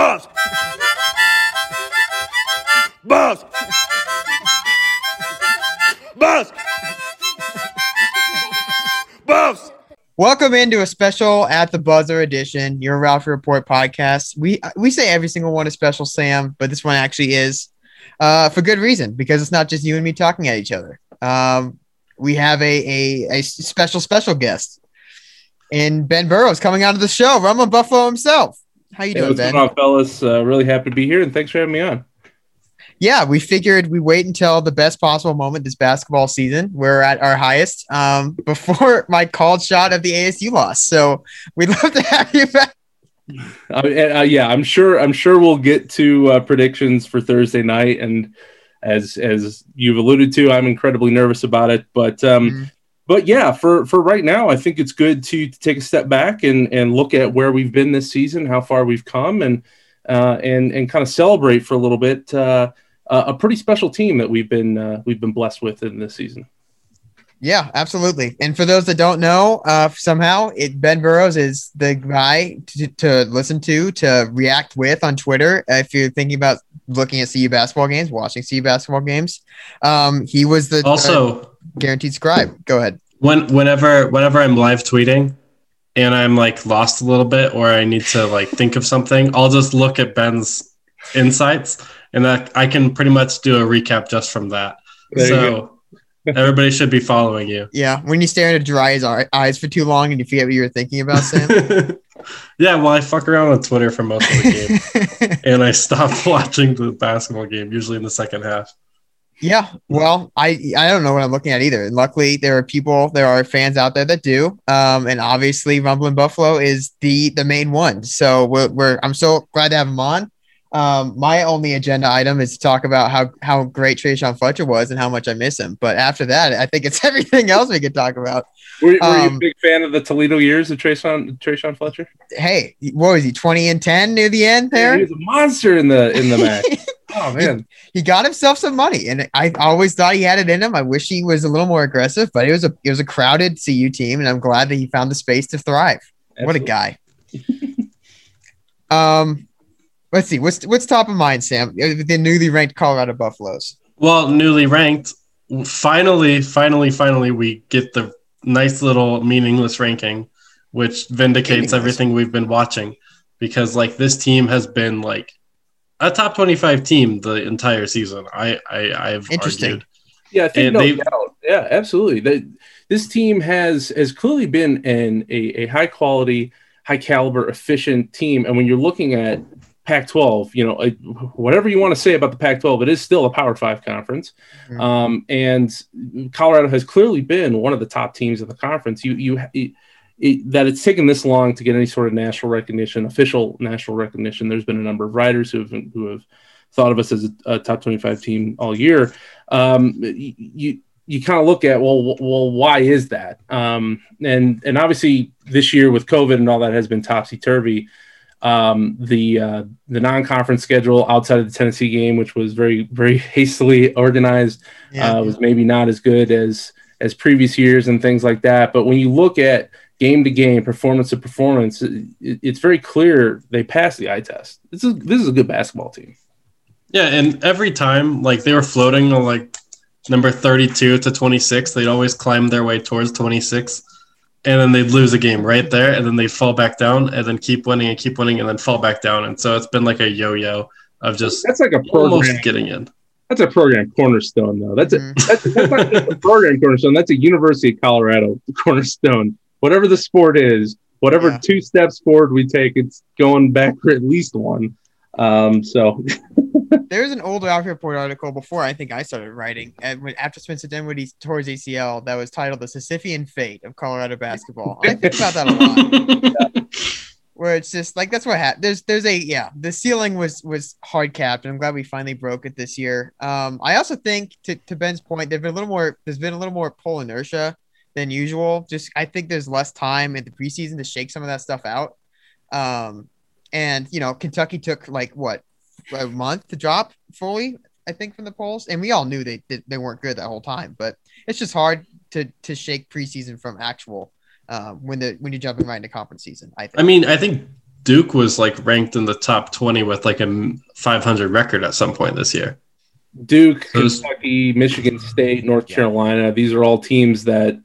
Buffs! Buffs! Buffs! Buffs! Welcome into a special at the buzzer edition, your Ralph Report podcast. We we say every single one is special, Sam, but this one actually is uh, for good reason because it's not just you and me talking at each other. Um, we have a, a a special special guest in Ben Burrows coming out of the show, RumblinBuffalo himself. How you Hey, doing, what's Ben? going on, fellas? Uh, really happy to be here, and thanks for having me on. yeah, we figured we wait until the best possible moment this basketball season. We're at our highest um, before my called shot of the ASU loss. So we'd love to have you back. Uh, uh, yeah, I'm sure. I'm sure we'll get to uh, predictions for Thursday night, and as as you've alluded to, I'm incredibly nervous about it. But um, Mhm. But yeah, for for right now, I think it's good to, to take a step back and and look at where we've been this season, how far we've come, and uh, and and kind of celebrate for a little bit. Uh, a a pretty special team that we've been uh, we've been blessed with in this season. Yeah, absolutely. And for those that don't know, uh, somehow it, Ben Burrows is the guy to, to listen to, to react with on Twitter. Uh, If you're thinking about looking at CU basketball games, watching CU basketball games, um, he was the uh, Also, guaranteed scribe. Go ahead. when whenever whenever I'm live tweeting and I'm like lost a little bit or I need to like think of something, I'll just look at Ben's insights and that I can pretty much do a recap just from that. There so everybody should be following you. Yeah, when you stare into dry eyes, eyes for too long and you forget what you were thinking about, Sam. yeah, well, I fuck around on Twitter for most of the game, and I stop watching the basketball game usually in the second half. Yeah, well, I I don't know what I'm looking at either. And luckily, there are people, there are fans out there that do. Um, and obviously, RumblinBuffalo is the the main one. So we're, we're I'm so glad to have him on. Um, my only agenda item is to talk about how how great Trayshawn Fletcher was and how much I miss him. But after that, I think it's everything else we could talk about. Were, were you a Um, big fan of the Toledo years of Trayshawn Trayshawn Fletcher? Hey, what was he? 20 and 10 near the end Yeah, there. he was a monster in the in the match. oh man, he got himself some money, and I always thought he had it in him. I wish he was a little more aggressive, but it was a it was a crowded CU team, and I'm glad that he found the space to thrive. What a guy! um, let's see what's what's top of mind, Sam. The newly ranked Colorado Buffaloes. Well, newly ranked. Finally, finally, finally, we get the nice little meaningless ranking, which vindicates everything we've been watching. Because like this team has been like a top twenty-five team the entire season. I I I've Interesting. argued. Yeah, I think And no they- doubt. Yeah, absolutely. That this team has has clearly been an a, a high quality, high caliber, efficient team. And when you're looking at Pac-12, you know, whatever you want to say about the Pac-12, it is still a Power Five conference. Mhm. Um, and Colorado has clearly been one of the top teams in the conference. You you. it- it, that it's taken this long to get any sort of national recognition, official national recognition. There's been a number of writers who have who have thought of us as a, a top 25 team all year. Um, you you kind of look at well, w- well, why is that? Um, and and obviously this year with COVID and all that has been topsy turvy. Um, the uh, the non conference schedule outside of the Tennessee game, which was very very hastily organized, Yeah, uh, was maybe not as good as as previous years and things like that. But when you look at game to game, performance to performance, it, it's very clear they passed the eye test. This is this is a good basketball team. Yeah, and every time like they were floating on like number 32 to 26, they'd always climb their way towards 26 and then they'd lose a game right there and then they'd fall back down and then keep winning and keep winning and then fall back down. And so it's been like a yo-yo of just That's like a program. almost getting in. That's a program cornerstone, though. That's a Mhm. that's, that's not just a program cornerstone. That's a University of Colorado cornerstone. Whatever the sport is, whatever Yeah. two steps forward we take, it's going back for at least one. Um, so There's an old Ralph Report article before I think I started writing, and when, after Spencer Dinwiddie tore his ACL, that was titled "The Sisyphean Fate of Colorado Basketball." I think about that a lot. where it's just like that's what happened. There's there's a yeah, the ceiling was was hard capped, and I'm glad we finally broke it this year. Um, I also think to, to Ben's point, there's been a little more there's been a little more pull inertia than usual. Just I think there's less time in the preseason to shake some of that stuff out. Um, and you know, Kentucky took like what a month to drop fully, I think, from the polls, and we all knew they they, they weren't good that whole time. But it's just hard to to shake preseason from actual. Uh, when the when you're jumping right into conference season, I think. I mean, I think Duke was like ranked in the top 20 with like a 500 record at some point this year. Duke, Those- Kentucky, Michigan State, North Carolina. These are all teams that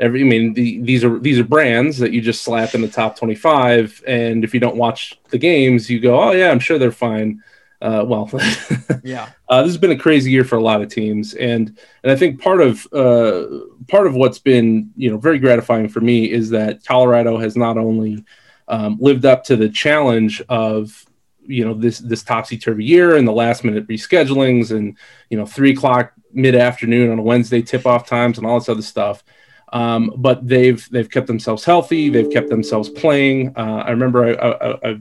every. I mean, the, these are these are brands that you just slap in the top twenty-five, and if you don't watch the games, you go, "Oh yeah, I'm sure they're fine." Uh, well, Yeah. uh, this has been a crazy year for a lot of teams, and and I think part of uh, part of what's been you know very gratifying for me is that Colorado has not only um, lived up to the challenge of you know this this topsy turvy year and the last minute reschedulings and you know three o'clock mid afternoon on a Wednesday tip off times and all this other stuff. Um, but they've they've kept themselves healthy. They've kept themselves playing. Uh, I remember I, I,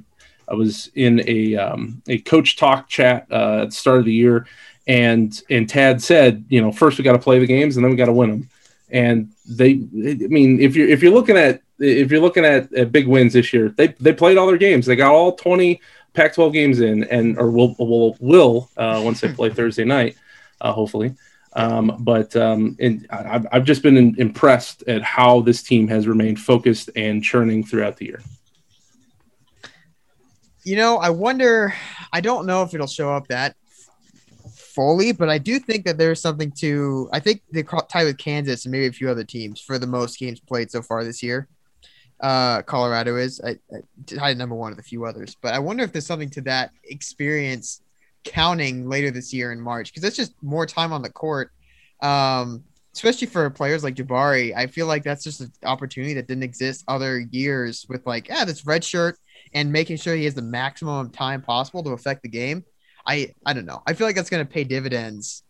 I, was in a um, a coach talk chat uh, at the start of the year, and and Tad said, you know, first we got to play the games and then we got to win them. And they, I mean, if you're if you're looking at if you're looking at, at big wins this year, they they played all their games. They got all 20 Pac-12 games in, and or will will will uh, once they play Thursday night, uh, hopefully. Um, but um, and I, I've- I've just been in, impressed at how this team has remained focused and churning throughout the year. You know, I wonder. I don't know if it'll show up that fully, but I do think that there's something to. I think they tie with Kansas and maybe a few other teams for the most games played so far this year. Uh, Colorado is I, I tied number one with a few others, but I wonder if there's something to that experience counting later this year in March because that's just more time on the court. Um, especially for players like Jabari, I feel like that's just an opportunity that didn't exist other years with like, yeah, this red shirt and making sure he has the maximum time possible to affect the game. I I don't know. I feel like that's going to pay dividends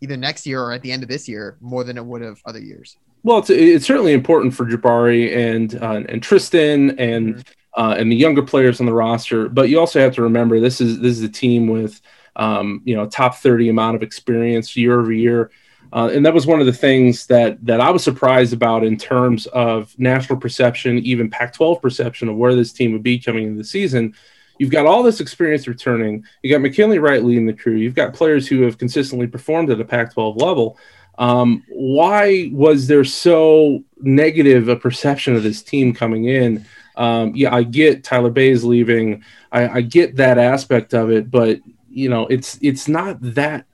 either next year or at the end of this year more than it would have other years. Well, it's it's certainly important for Jabari and uh, and Tristan and uh, and the younger players on the roster. But you also have to remember this is this is a team with um, you know top thirty amount of experience year over year. Uh, and that was one of the things that that I was surprised about in terms of national perception, even Pac-12 perception of where this team would be coming into the season. You've got all this experience returning. You got McKinley Wright leading the crew. You've got players who have consistently performed at a Pac-12 level. Um, why was there so negative a perception of this team coming in? Um, yeah, I get Tyler Bey's leaving. I, I get that aspect of it, but you know, it's it's not that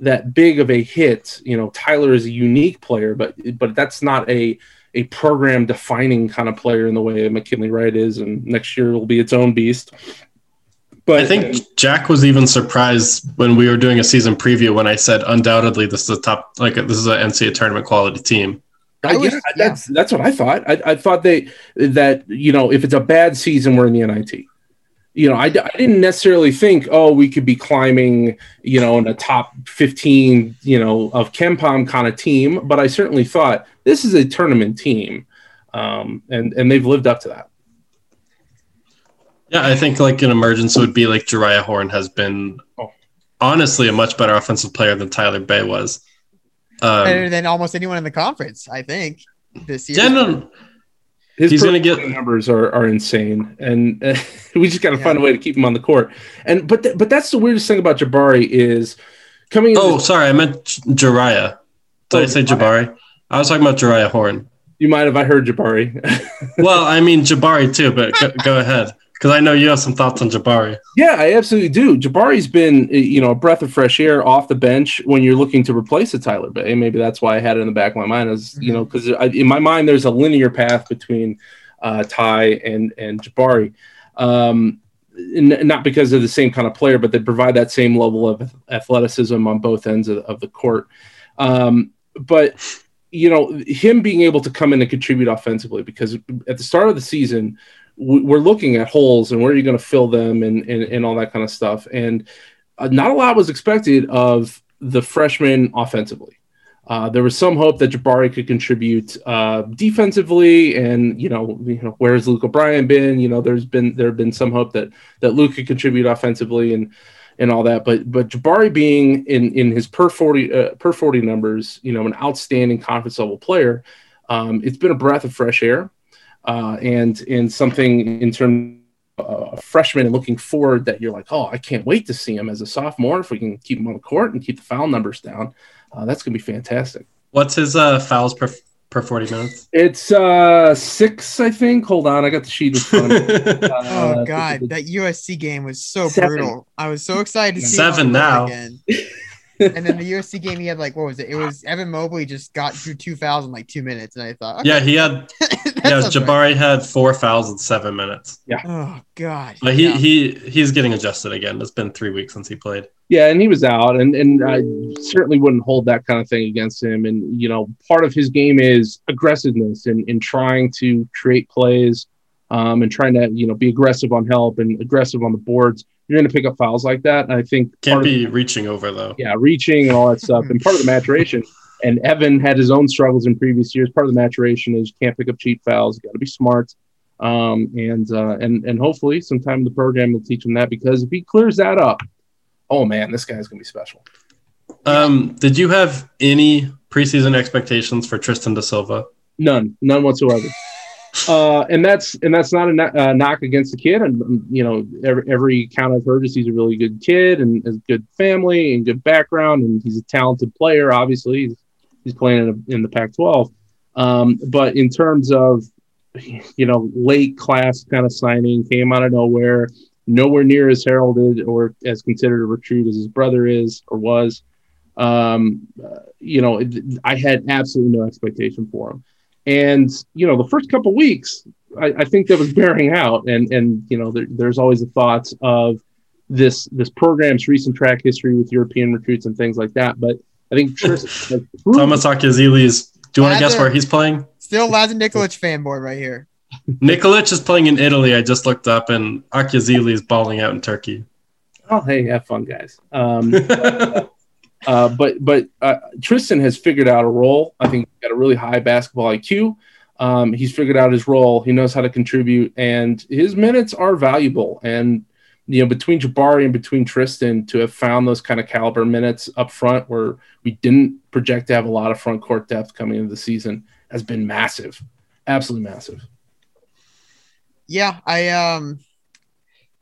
that big of a hit. You know, Tyler is a unique player, but but that's not a a program defining kind of player in the way McKinley Wright is, and next year will be its own beast. But I think Jack was even surprised when we were doing a season preview when I said undoubtedly this is a top like this is an NCAA tournament quality team. I was- yeah, that's that's what I thought. I, I thought they that you know if it's a bad season, we're in the NIT. You know, I didn't necessarily think, oh, we could be climbing, you know, in a top fifteen, you know, of KenPom kind of team. But I certainly thought this is a tournament team, um, and and they've lived up to that. Yeah, I think like an emergence would be like Jeriah Horne has been Oh. honestly a much better offensive player than Tyler Bey was. Better Um, than almost anyone in the conference, I think, this year. yeah, His He's gonna get- numbers are, are insane, and uh, we just got to Yeah. find a way to keep him on the court. And but th- but that's the weirdest thing about Jabari is coming. into Oh, sorry, I meant J- Jeriah. Did Oh, I say Jabari? I was talking about Jeriah Horne. you might have I heard Jabari. Well, I mean Jabari too, but go, go ahead because I know you have some thoughts on Jabari. Yeah, I absolutely do. Jabari's been, uh, you know, a breath of fresh air off the bench when you're looking to replace a Tyler Bey. Maybe that's why I had it in the back of my mind. As you know, because in my mind there's a linear path between uh, Ty and and Jabari, um, n- not because they're the same kind of player, but they provide that same level of athleticism on both ends of, of the court. Um, but you know, him being able to come in and contribute offensively, because at the start of the season we're looking at holes and where are you going to fill them and, and, and all that kind of stuff. And uh, not a lot was expected of the freshman offensively. Uh, there was some hope that Jabari could contribute uh, defensively, and you know, you know, where's Luke O'Brien been? You know, there's been there have been some hope that that Luke could contribute offensively and and all that. But but Jabari being in in his per forty uh, per forty numbers, you know, an outstanding conference level player, um, it's been a breath of fresh air uh, and and something in terms of a freshman and looking forward that you're like, oh, I can't wait to see him as a sophomore. If we can keep him on the court and keep the foul numbers down, uh, that's gonna be fantastic. What's his uh, fouls per per 40 minutes? It's uh six, I think. Hold on, I got the sheet in front. of me. Oh Uh, god, that USC game was so Seven. brutal. I was so excited to see Seven him now. again. and then the USC game, he had like what was it? It was Evan Mobley just got through two fouls in like two minutes, and I thought, okay, Yeah, he had yeah, sounds right. Jabari had four fouls in seven minutes. Yeah. Oh god, But he Yeah. he he's getting adjusted again. It's been three weeks since he played. Yeah, and he was out, and and I certainly wouldn't hold that kind of thing against him. And you know, part of his game is aggressiveness and in trying to create plays, um, and trying to you know be aggressive on help and aggressive on the boards. You're going to pick up fouls like that. And I think Can't be reaching over though. yeah, reaching and all that stuff, and part of the maturation. And Evan had his own struggles in previous years. Part of the maturation is you can't pick up cheap fouls. You got to be smart, um, and uh, and and hopefully, sometime the program will teach him that because if he clears that up, oh man, this guy's gonna be special. Um, did you have any preseason expectations for Tristan Da Silva? None, none whatsoever. Uh, and that's and that's not a kno- uh, knock against the kid. And um, you know, every, every count I've heard is he's a really good kid and has good family and good background, and he's a talented player. Obviously, he's, he's playing in, a, in the Pac-12. Um, but in terms of you know, late class kind of signing, came out of nowhere, nowhere near as heralded or as considered a recruit as his brother is or was. Um, uh, you know, I had absolutely no expectation for him. And you know, the first couple weeks, I, I think that was bearing out. And and you know, there, there's always the thoughts of this this program's recent track history with European recruits and things like that. But I think Tristan has proven- Thomas Akizilis. Do you want to guess where he's playing? still Lazar Nikolic fanboy right here. Nikolic is playing in Italy. I just looked up, and Akizili is balling out in Turkey. oh, hey, have fun, guys. Um, Uh, but but uh, Tristan has figured out a role. I think he's got a really high basketball IQ. Um, he's figured out his role. He knows how to contribute, and his minutes are valuable. And you know, between Jabari and between Tristan, to have found those kind of caliber minutes up front, where we didn't project to have a lot of front court depth coming into the season, has been massive, absolutely massive. Yeah, I um,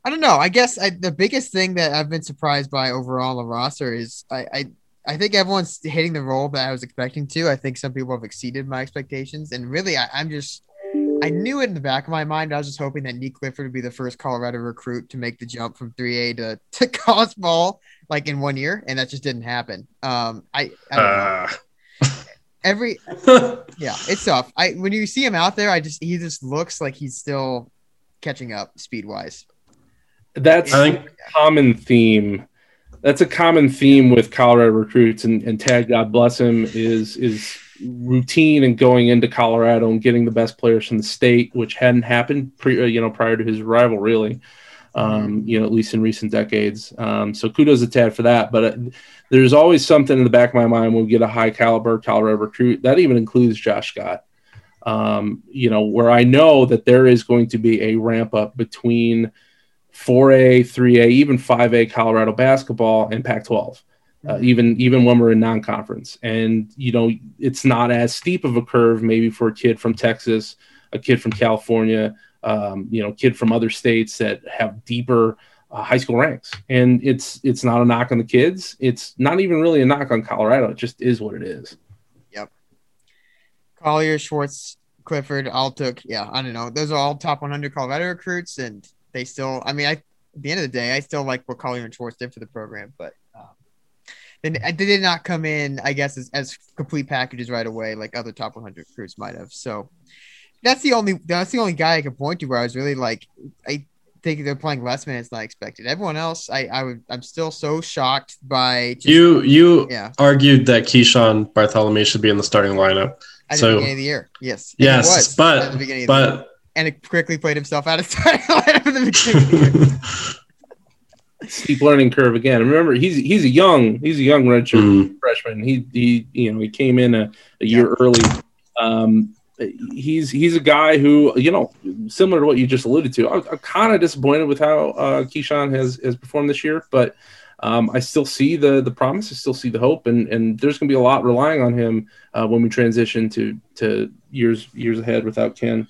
I don't know. I guess I, the biggest thing that I've been surprised by overall on the roster is I, I I think everyone's hitting the role that I was expecting to. I think some people have exceeded my expectations, and really, I, I'm just I knew it in the back of my mind. I was just hoping that Nick Clifford would be the first Colorado recruit to make the jump from 3A to, to college ball like in one year, and that just didn't happen. Um, I, I don't know. every yeah, it's tough. I when you see him out there, I just he just looks like he's still catching up speed wise. That's I think- a common theme. That's a common theme with Colorado recruits, and, and Tad, God bless him, is is routine and going into Colorado and getting the best players from the state, which hadn't happened pre, uh, you know, prior to his arrival, really. Um, you know, at least in recent decades. Um, so kudos to Tad for that. But uh, there's always something in the back of my mind when we get a high caliber Colorado recruit. That even includes Josh Scott. Um, you know, where I know that there is going to be a ramp up between 4A, 3A, even 5A Colorado basketball and Pac-12. Uh, even even when we're in non-conference, and you know it's not as steep of a curve maybe for a kid from Texas, a kid from California, um, you know, kid from other states that have deeper uh, high school ranks. And it's it's not a knock on the kids. It's not even really a knock on Colorado. It just is what it is. Yep collier, Schwartz, Clifford, all took yeah, I don't know. Those are all top 100 Colorado recruits, and they still. I mean, I at the end of the day, I still like what Collier and Schwartz did for the program, but. Um, they, they did not come in, I guess, as, as complete packages right away, like other top 100 recruits might have. So that's the only that's the only guy I could point to where I was really like, I think they're playing less minutes than I expected. Everyone else, I I would I'm still so shocked by just, you you yeah argued that Keeshawn Barthelemy should be in the starting lineup. at so- the beginning of the year. Yes, Yes, but the beginning of the year. but and it quickly played himself out of starting lineup at the beginning. Of the year. Steep learning curve again. Remember, he's he's a young he's a young redshirt Mm. freshman. He he you know he came in a, a year early. Um, he's he's a guy who you know similar to what you just alluded to. I'm, I'm kind of disappointed with how uh, Keeshawn has has performed this year, but um, I still see the the promise. I still see the hope, and and there's going to be a lot relying on him uh, when we transition to to years years ahead without Ken.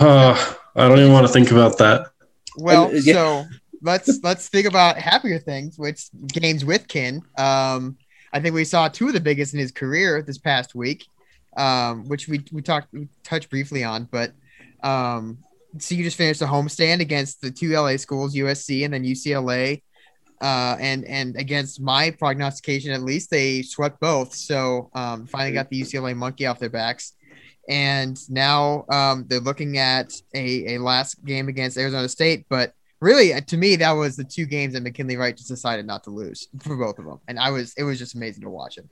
Oh, I don't even want to think about that. Well, And, uh, yeah. so let's let's think about happier things, which games with Kin. Um, I think we saw two of the biggest in his career this past week. um, which we we talked we touched briefly on, but um, so you just finished a homestand against the two LA schools, USC and then UCLA. Uh, and and against my prognostication, at least they swept both. So um, finally got the UCLA monkey off their backs, and now um, they're looking at a, a last game against Arizona State. But really, uh, to me, that was the two games that McKinley Wright just decided not to lose for both of them, and I was it was just amazing to watch him.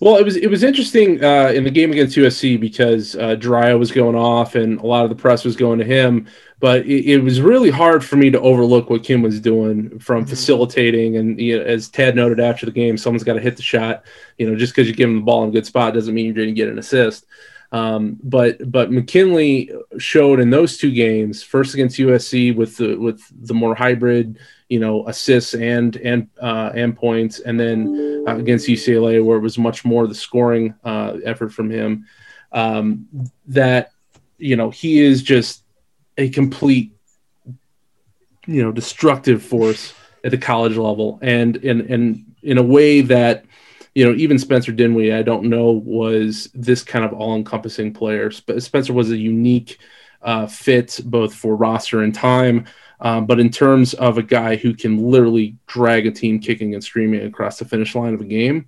Well, it was it was interesting uh, in the game against USC because uh, was going off and a lot of the press was going to him. But it, it was really hard for me to overlook what Kim was doing from Mhm. facilitating. And you know, as Tad noted after the game, someone's got to hit the shot. You know, just because you give him the ball in a good spot doesn't mean you're going to get an assist. Um, but but McKinley showed in those two games, first against USC with the with the more hybrid, you know, assists and and uh, and points, and then uh, against UCLA where it was much more the scoring uh, effort from him. Um, that you know he is just a complete you know destructive force at the college level, and and and in a way that you know, even Spencer Dinwiddie, I don't know, was this kind of all-encompassing player. Sp- Spencer was a unique uh, fit both for roster and time, um, but in terms of a guy who can literally drag a team kicking and screaming across the finish line of a game,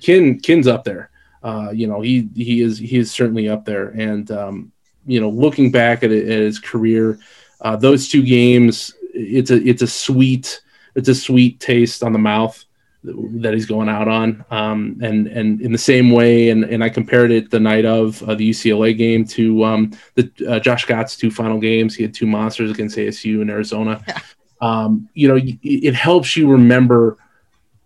Kin Kin's up there. Uh, you know, he he is he is certainly up there. And um, you know, looking back at, it, at his career, uh, those two games, it's a it's a sweet it's a sweet taste on the mouth that he's going out on. Um, and and in the same way, and, and I compared it the night of uh, the UCLA game to um, the uh, Josh Scott's two final games. He had two monsters against ASU and Arizona. um, you know, it helps you remember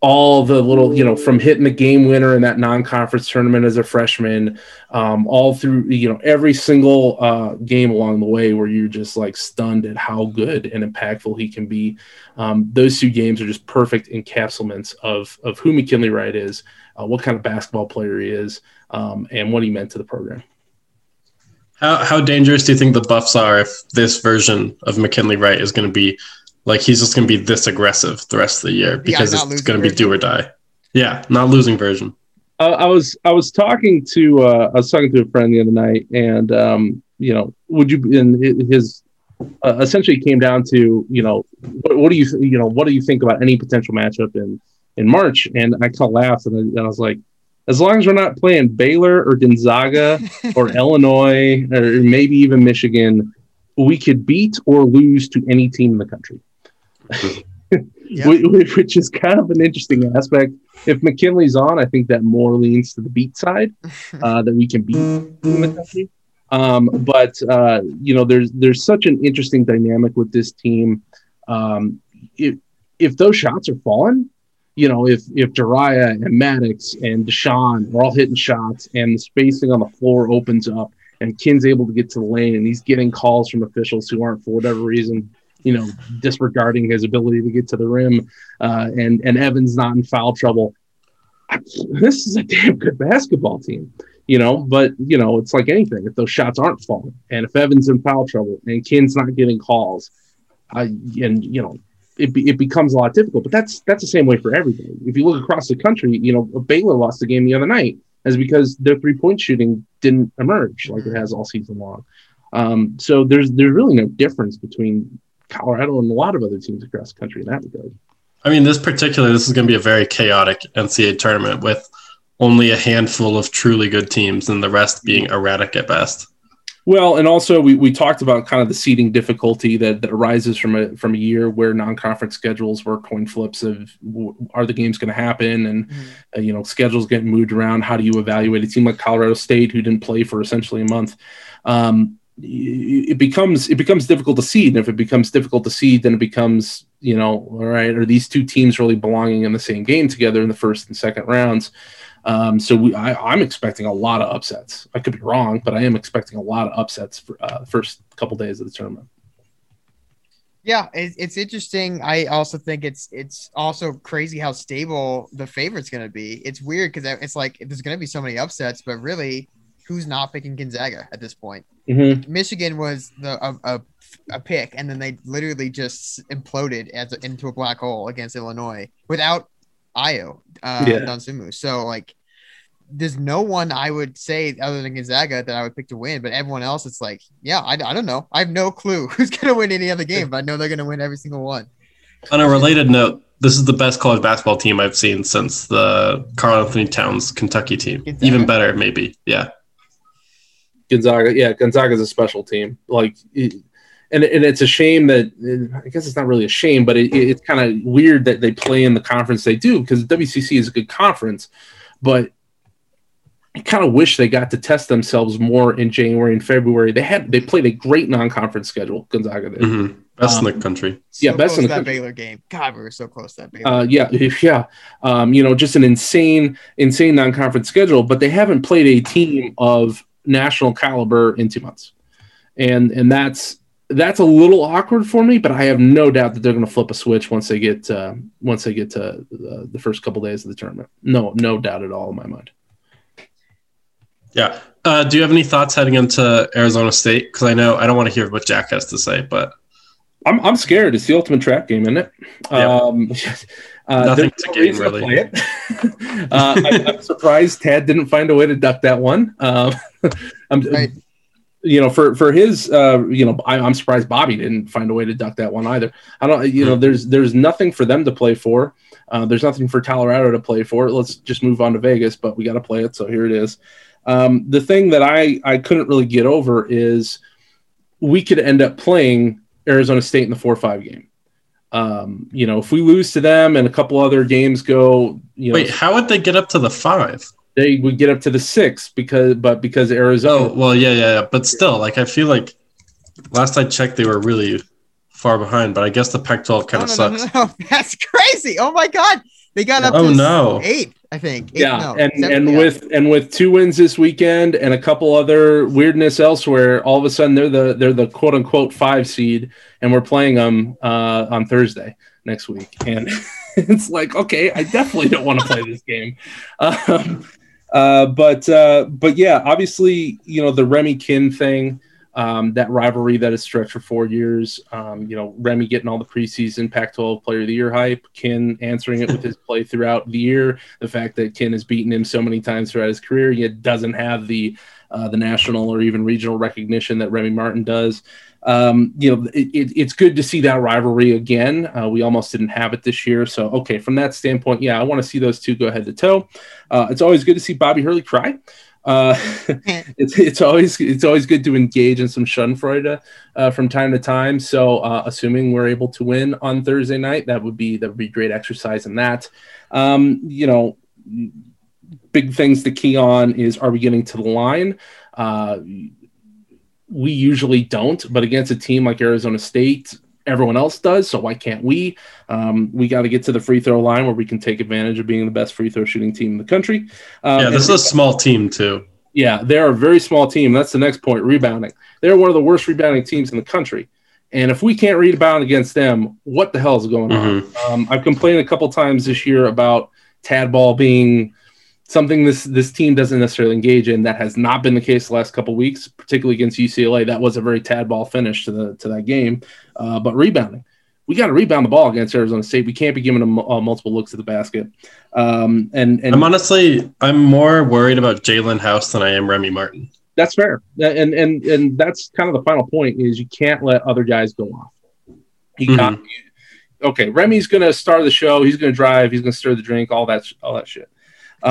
all the little, you know, from hitting the game winner in that non-conference tournament as a freshman, um, all through, you know, every single uh, game along the way where you're just like stunned at how good and impactful he can be. Um, those two games are just perfect encapsulations of of who McKinley Wright is, uh, what kind of basketball player he is, um, and what he meant to the program. How how dangerous do you think the Buffs are if this version of McKinley Wright is going to be like he's just going to be this aggressive the rest of the year because not it's going to be do or die. Yeah, not losing version. Uh, I was I was talking to uh, I was talking to a friend the other night, and um, you know, would you? And his uh, essentially came down to you know, what, what do you you know, what do you think about any potential matchup in in March? And I kind of laughed, and I, and I was like, as long as we're not playing Baylor or Gonzaga or Illinois or maybe even Michigan, we could beat or lose to any team in the country. Yeah. Wh- wh- which is kind of an interesting aspect. If McKinley's on, I think that more leans to the beat side uh, that we can beat in the country. Um, but uh, you know, there's there's such an interesting dynamic with this team. Um, if if those shots are falling, you know, if if Jeriah and Maddox and D'Shawn are all hitting shots and the spacing on the floor opens up and Kin's able to get to the lane and he's getting calls from officials who aren't for whatever reason, you know, disregarding his ability to get to the rim, uh, and and Evans not in foul trouble. I- This is a damn good basketball team, you know. But you know, it's like anything. If those shots aren't falling, and if Evans in foul trouble and Kin's not getting calls, I and you know, it, be, it becomes a lot difficult. But that's that's the same way for everybody. If you look across the country, you know, Baylor lost the game the other night as because their three point shooting didn't emerge like it has all season long. Um, so there's there's really no difference between Colorado and a lot of other teams across the country in that regard. I mean, this particular this is going to be a very chaotic NCAA tournament with only a handful of truly good teams and the rest being erratic at best. Well, and also we, we talked about kind of the seeding difficulty that, that arises from a from a year where non-conference schedules were coin flips of w- are the games going to happen and Mhm. uh, you know schedules getting moved around. How do you evaluate a team like Colorado State who didn't play for essentially a month? Um, y- it becomes it becomes difficult to seed, and if it becomes difficult to seed, then it becomes you know all right are these two teams really belonging in the same game together in the first and second rounds? Um, so we, I, I'm expecting a lot of upsets. I could be wrong, but I am expecting a lot of upsets for uh, the first couple days of the tournament. Yeah, it, it's interesting. I also think it's it's also crazy how stable the favorite's going to be. It's weird because it's like there's going to be so many upsets, but really, who's not picking Gonzaga at this point? Mm-hmm. Michigan was the a, a, a pick, and then they literally just imploded as into a black hole against Illinois without Ayo uh, Yeah. Dosunmu. So like, there's no one I would say other than Gonzaga that I would pick to win, but everyone else, it's like, yeah, I, I don't know. I have no clue who's going to win any other game, but I know they're going to win every single one. On a related note, this is the best college basketball team I've seen since the Karl-Anthony Towns Kentucky team. Gonzaga? Even better, maybe. Yeah. Gonzaga, yeah, Gonzaga's a special team. Like, and and it's a shame that I guess it's not really a shame, but it, it's kind of weird that they play in the conference they do because WCC is a good conference, but I kind of wish they got to test themselves more in January and February. They had they played a great non-conference schedule. Gonzaga did. hmm Best Um, in the country. So Yeah, best close in to the that country. Baylor game. God, we were so close to that Baylor. Uh, yeah, yeah. Um, you know, just an insane, insane non-conference schedule. But they haven't played a team of national caliber in two months, and and that's that's a little awkward for me. But I have no doubt that they're going to flip a switch once they get uh, once they get to the, the first couple days of the tournament. No, no doubt at all in my mind. Yeah. Uh, do you have any thoughts heading into Arizona State? Because I know I don't want to hear what Jack has to say, but I'm I'm scared. It's the ultimate trap game, isn't it? Yep. Um, uh, Nothing to no gain, reason really. play it. uh, I, I'm surprised Tad didn't find a way to duck that one. Um, I'm, Right. you know, for for his, uh, you know, I, I'm surprised Bobby didn't find a way to duck that one either. I don't, you Hmm. know, there's there's nothing for them to play for. Uh, there's nothing for Colorado to play for. Let's just move on to Vegas, but we got to play it. So here it is. Um, the thing that I I couldn't really get over is we could end up playing Arizona State in the four five game. Um, you know, if we lose to them and a couple other games go, you know, wait, how would they get up to the five? they would get up to the six because, but because Arizona, Oh, well, yeah, yeah, yeah. But still, like, I feel like last I checked, they were really far behind, but I guess the Pac 12 kind of no, no, sucks. no, no. That's crazy. Oh my God. They got up Oh, to no. eight, I think. Eight, yeah, no, and seven, and yeah. with and with two wins this weekend and a couple other weirdness elsewhere, all of a sudden they're the they're the quote unquote five seed, and we're playing them uh, on Thursday next week, and it's like okay, I definitely don't want to play this game. Um, uh, but uh, but yeah, obviously you know the Remy Kin thing. Um, that rivalry that has stretched for four years. Um, you know, Remy getting all the preseason Pac-12 Player of the Year hype, Ken answering it with his play throughout the year. The fact that Ken has beaten him so many times throughout his career, yet doesn't have the uh, the national or even regional recognition that Remy Martin does. Um, you know, it, it, it's good to see that rivalry again. Uh, we almost didn't have it this year, so okay. From that standpoint, yeah, I want to see those two go head to toe. Uh, it's always good to see Bobby Hurley cry. Uh, it's it's always it's always good to engage in some Schadenfreude uh, from time to time. So, uh, assuming we're able to win on Thursday night, that would be that would be great exercise in that. Um, you know, big things to key on is are we getting to the line? Uh, we usually don't, but against a team like Arizona State, everyone else does. So why can't we? Um, we got to get to the free throw line where we can take advantage of being the best free throw shooting team in the country. Um, Yeah, this is a small team, too. yeah, they're a very small team. That's the next point. Rebounding. They're one of the worst rebounding teams in the country. And if we can't rebound against them, what the hell is going on? Um, I've complained a couple times this year about Tad Ball being something this this team doesn't necessarily engage in. That has not been the case the last couple weeks, particularly against UCLA. That was a very Tad Ball finish to the to that game. Uh, but rebounding, we got to rebound the ball against Arizona State. We can't be giving them uh, multiple looks at the basket. Um, and and I'm honestly, I'm more worried about Jalen House than I am Remy Martin. That's fair, and and and that's kind of the final point is you can't let other guys go off. You Mhm. got okay. Remy's going to start the show. He's going to drive. He's going to stir the drink. All that all that shit.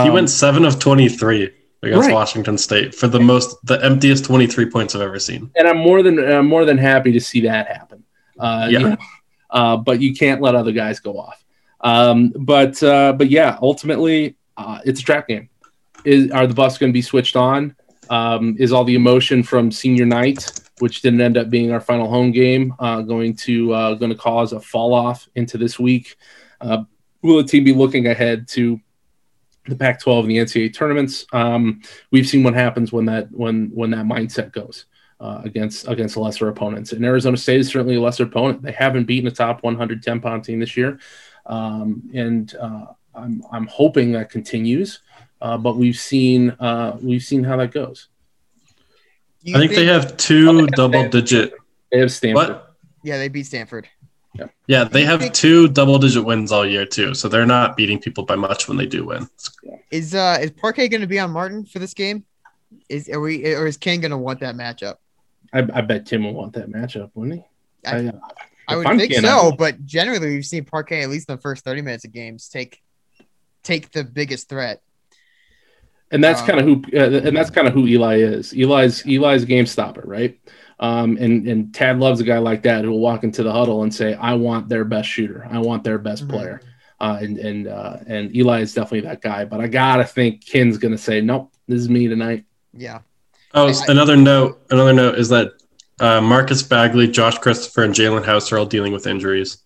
He Um, went seven of 23 against Right. Washington State for the most, the emptiest 23 points I've ever seen. and I'm more than I'm more than happy to see that happen. Uh, Yeah. you know, uh, but you can't let other guys go off. Um, but uh, but yeah, ultimately, uh, it's a trap game. Is are the Buffs going to be switched on? Um, is all the emotion from senior night, which didn't end up being our final home game, uh, going to uh, going to cause a fall off into this week? Uh, will the team be looking ahead to the Pac-12 and the NCAA tournaments? Um, we've seen what happens when that when when that mindset goes uh, against against lesser opponents. And Arizona State is certainly a lesser opponent. They haven't beaten a top 110 pound team this year, um, and uh, I'm I'm hoping that continues. Uh, but we've seen uh, we've seen how that goes. You I think they have two they have double digit. They have Stanford. What? Yeah, they beat Stanford. Yeah, yeah, they have two double-digit wins all year too, so they're not beating people by much when they do win. Is uh is Parquet going to be on Martin for this game? Is are we or is King going to want that matchup? I, I bet Tim will want that matchup, wouldn't he? I- uh, I would I'm think Ken, so, I- but generally we've seen Parquet at least in the first thirty minutes of games take take the biggest threat. and that's Um, kind of who uh, and that's kind of who Eli is. Eli's Eli's a game stopper, right? Um, and and Tad loves a guy like that who will walk into the huddle and say, "I want their best shooter. I want their best Mhm. player." Uh, and and uh, and Eli is definitely that guy. But I gotta think Ken's gonna say, "Nope, this is me tonight." Yeah. Oh, I- another note. Another note is that uh, Marcus Bagley, Josh Christopher, and Jalen House are all dealing with injuries.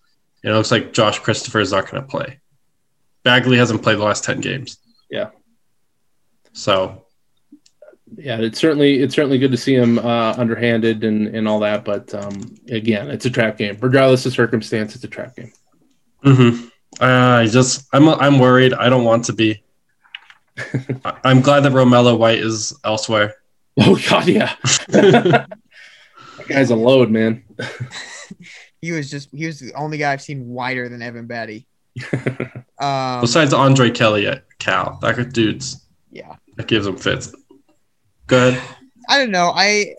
And it looks like Josh Christopher is not going to play. Bagley hasn't played the last ten games. Yeah. So Yeah, it's certainly it's certainly good to see him uh, underhanded and and all that. But um, again, it's a trap game. Regardless of circumstance, it's a trap game. Mm-hmm. I just I'm I'm worried. I don't want to be. I- I'm glad that Romello White is elsewhere. Oh God, yeah, that guy's a load, man. He was just he was the only guy I've seen wider than Evan Battey. Um, Besides Andre Kelly at Cal, that dude's yeah. that gives him fits. Go ahead. I don't know. I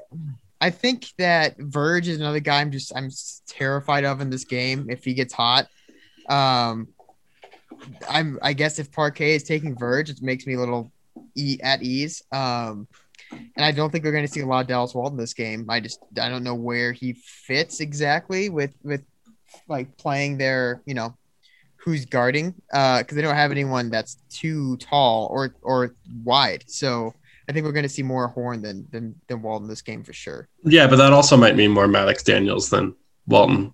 I think that Verge is another guy I'm just I'm terrified of in this game if he gets hot. Um I'm I guess if Parquet is taking Verge, it makes me a little e- at ease. Um and I don't think we're going to see a lot of Dallas Walton in this game. I just I don't know where he fits exactly with with like playing their, you know, who's guarding uh cuz they don't have anyone that's too tall or or wide. So I think we're going to see more Horne than than than Walton this game for sure. Yeah, but that also might mean more Maddox Daniels than Walton.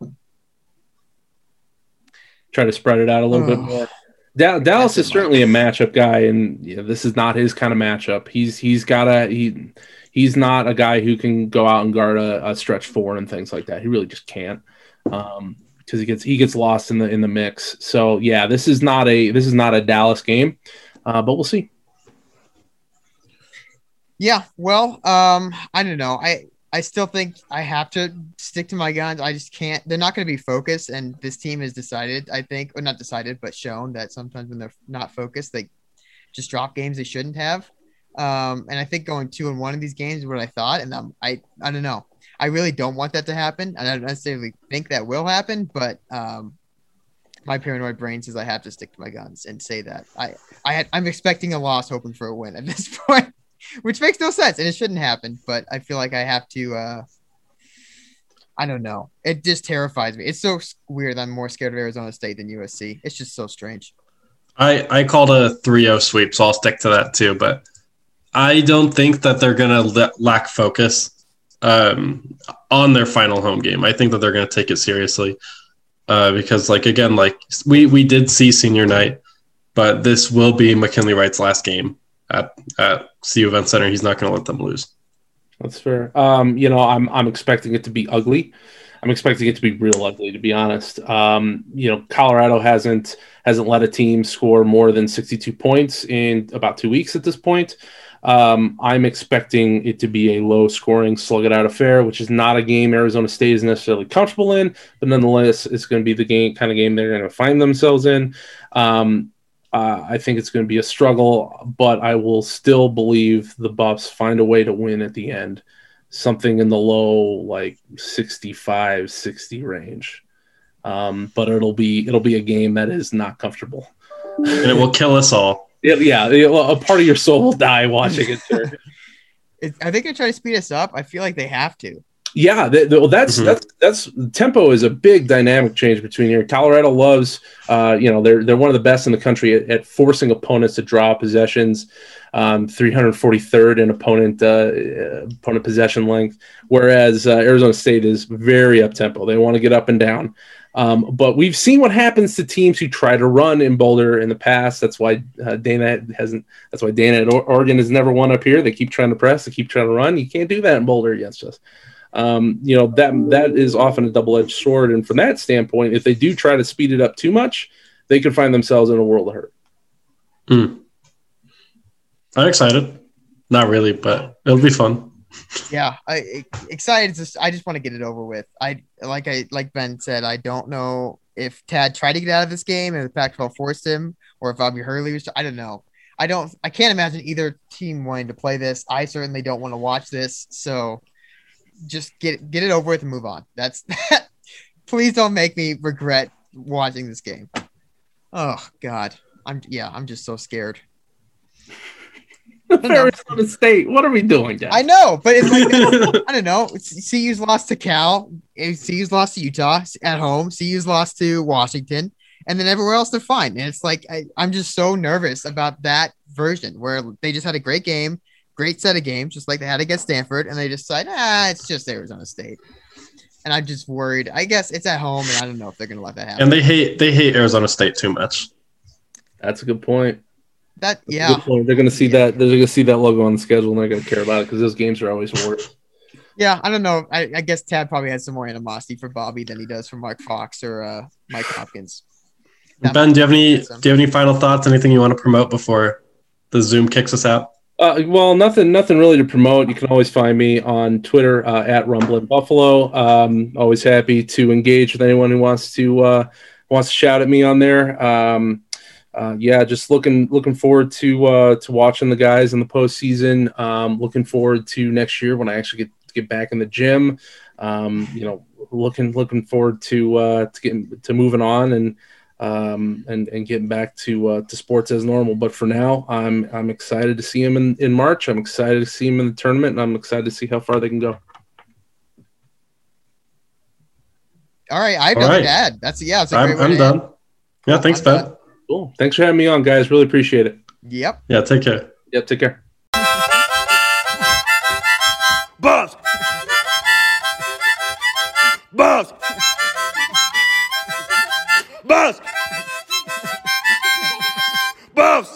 Try to spread it out a little bit Oh. more. Da- Dallas is certainly a matchup guy, and yeah, this is not his kind of matchup. He's he's got a he he's not a guy who can go out and guard a, a stretch four and things like that. He really just can't. Um, because he gets he gets lost in the in the mix. So yeah, this is not a this is not a Dallas game, uh, but we'll see. Yeah, well, um, I don't know. I I still think I have to stick to my guns. I just can't. They're not going to be focused, and this team has decided. I think, or not decided, but shown that sometimes when they're not focused, they just drop games they shouldn't have. Um, and I think going two and one in these games is what I thought, and I'm, I I don't know. I really don't want that to happen, I don't necessarily think that will happen. But um, my paranoid brain says I have to stick to my guns and say that I I had, I'm expecting a loss, hoping for a win at this point which makes no sense and it shouldn't happen but i feel like i have to uh i don't know it just terrifies me it's so weird i'm more scared of arizona state than usc it's just so strange I, I called a 3-0 sweep, so I'll stick to that too. But I don't think that they're going to lack focus um, on their final home game. I think that they're going to take it seriously uh, because, like again, like we we did see senior night, but this will be McKinley Wright's last game at at CU Event Center. He's not going to let them lose. That's fair. Um, you know, I'm I'm expecting it to be ugly. I'm expecting it to be real ugly, to be honest. Um, you know, Colorado hasn't hasn't let a team score more than 62 points in about two weeks at this point. Um, I'm expecting it to be a low scoring, slug it out affair, which is not a game Arizona State is necessarily comfortable in, but nonetheless, it's going to be the game kind of game they're going to find themselves in. Um, uh, I think it's going to be a struggle, but I will still believe the Buffs find a way to win at the end. Something in the low, like 65, 60 range. Um, but it'll be it'll be a game that is not comfortable. And it will kill us all. Yeah, yeah, it- a part of your soul will die watching it. Sir. it, i think they're trying to speed us up i feel like they have to Yeah, well, that's Mhm. that's that's tempo is a big dynamic change between here. Colorado loves, uh, you know, they're they're one of the best in the country at, at forcing opponents to draw possessions, um, 343rd in opponent uh, opponent possession length, whereas uh, Arizona State is very up tempo. They want to get up and down. Um, but we've seen what happens to teams who try to run in Boulder in the past. That's why uh, Dana hasn't. That's why Dana at Or- Oregon has never won up here. They keep trying to press. They keep trying to run. You can't do that in Boulder against us um, you know that that is often a double-edged sword and from that standpoint if they do try to speed it up too much they could find themselves in a world of hurt I'm excited. Not really, but it'll be fun. yeah, I I- excited. To, I just want to get it over with. I like I like Ben said. I don't know if Tad tried to get out of this game and the Pac-12 forced him, or if Bobby Hurley was. I don't know. I don't. I can't imagine either team wanting to play this. I certainly don't want to watch this. So just get get it over with and move on. That's that. Please don't make me regret watching this game. Oh God, I'm yeah. I'm just so scared. Arizona State. What are we doing, guys? I know, but it's like I don't know. CU's lost to Cal. CU's lost to Utah at home. CU's lost to Washington, and then everywhere else they're fine. And it's like I, I'm just so nervous about that version where they just had a great game, great set of games, just like they had against Stanford, and they decide, ah, it's just Arizona State. And I'm just worried. I guess it's at home, and I don't know if they're gonna let that happen. and they hate they hate Arizona State too much. That's a good point. that That's yeah, point. They're going to see that. They're going to see that logo on the schedule, and they're going to care about it because those games are always worse. yeah. I don't know. I, I guess Tad probably has some more animosity for Bobby than he does for Mark Fox or uh, Mike Hopkins. That ben, do you have any Awesome. do you have any final thoughts? Anything you want to promote before the Zoom kicks us out? Uh, well, nothing, nothing really to promote. You can always find me on Twitter uh, at RumblinBuffalo. Um, always happy to engage with anyone who wants to uh, wants to shout at me on there. Um, uh, yeah, just looking looking forward to uh, to watching the guys in the postseason. Um, looking forward to next year when I actually get get back in the gym. Um, you know, looking looking forward to uh, to getting to moving on and um, and and getting back to uh, to sports as normal. But for now, I'm I'm excited to see him in, in March. I'm excited to see him in the tournament, and I'm excited to see how far they can go. All right, I have All nothing right. to add. That's yeah. That's a great I'm, way I'm done. end. Yeah, thanks, I'm Ben. Cool. Thanks for having me on, guys. Really appreciate it. Yep. Yeah, take care. Yep. take care. Boss. Boss. Boss. Boss.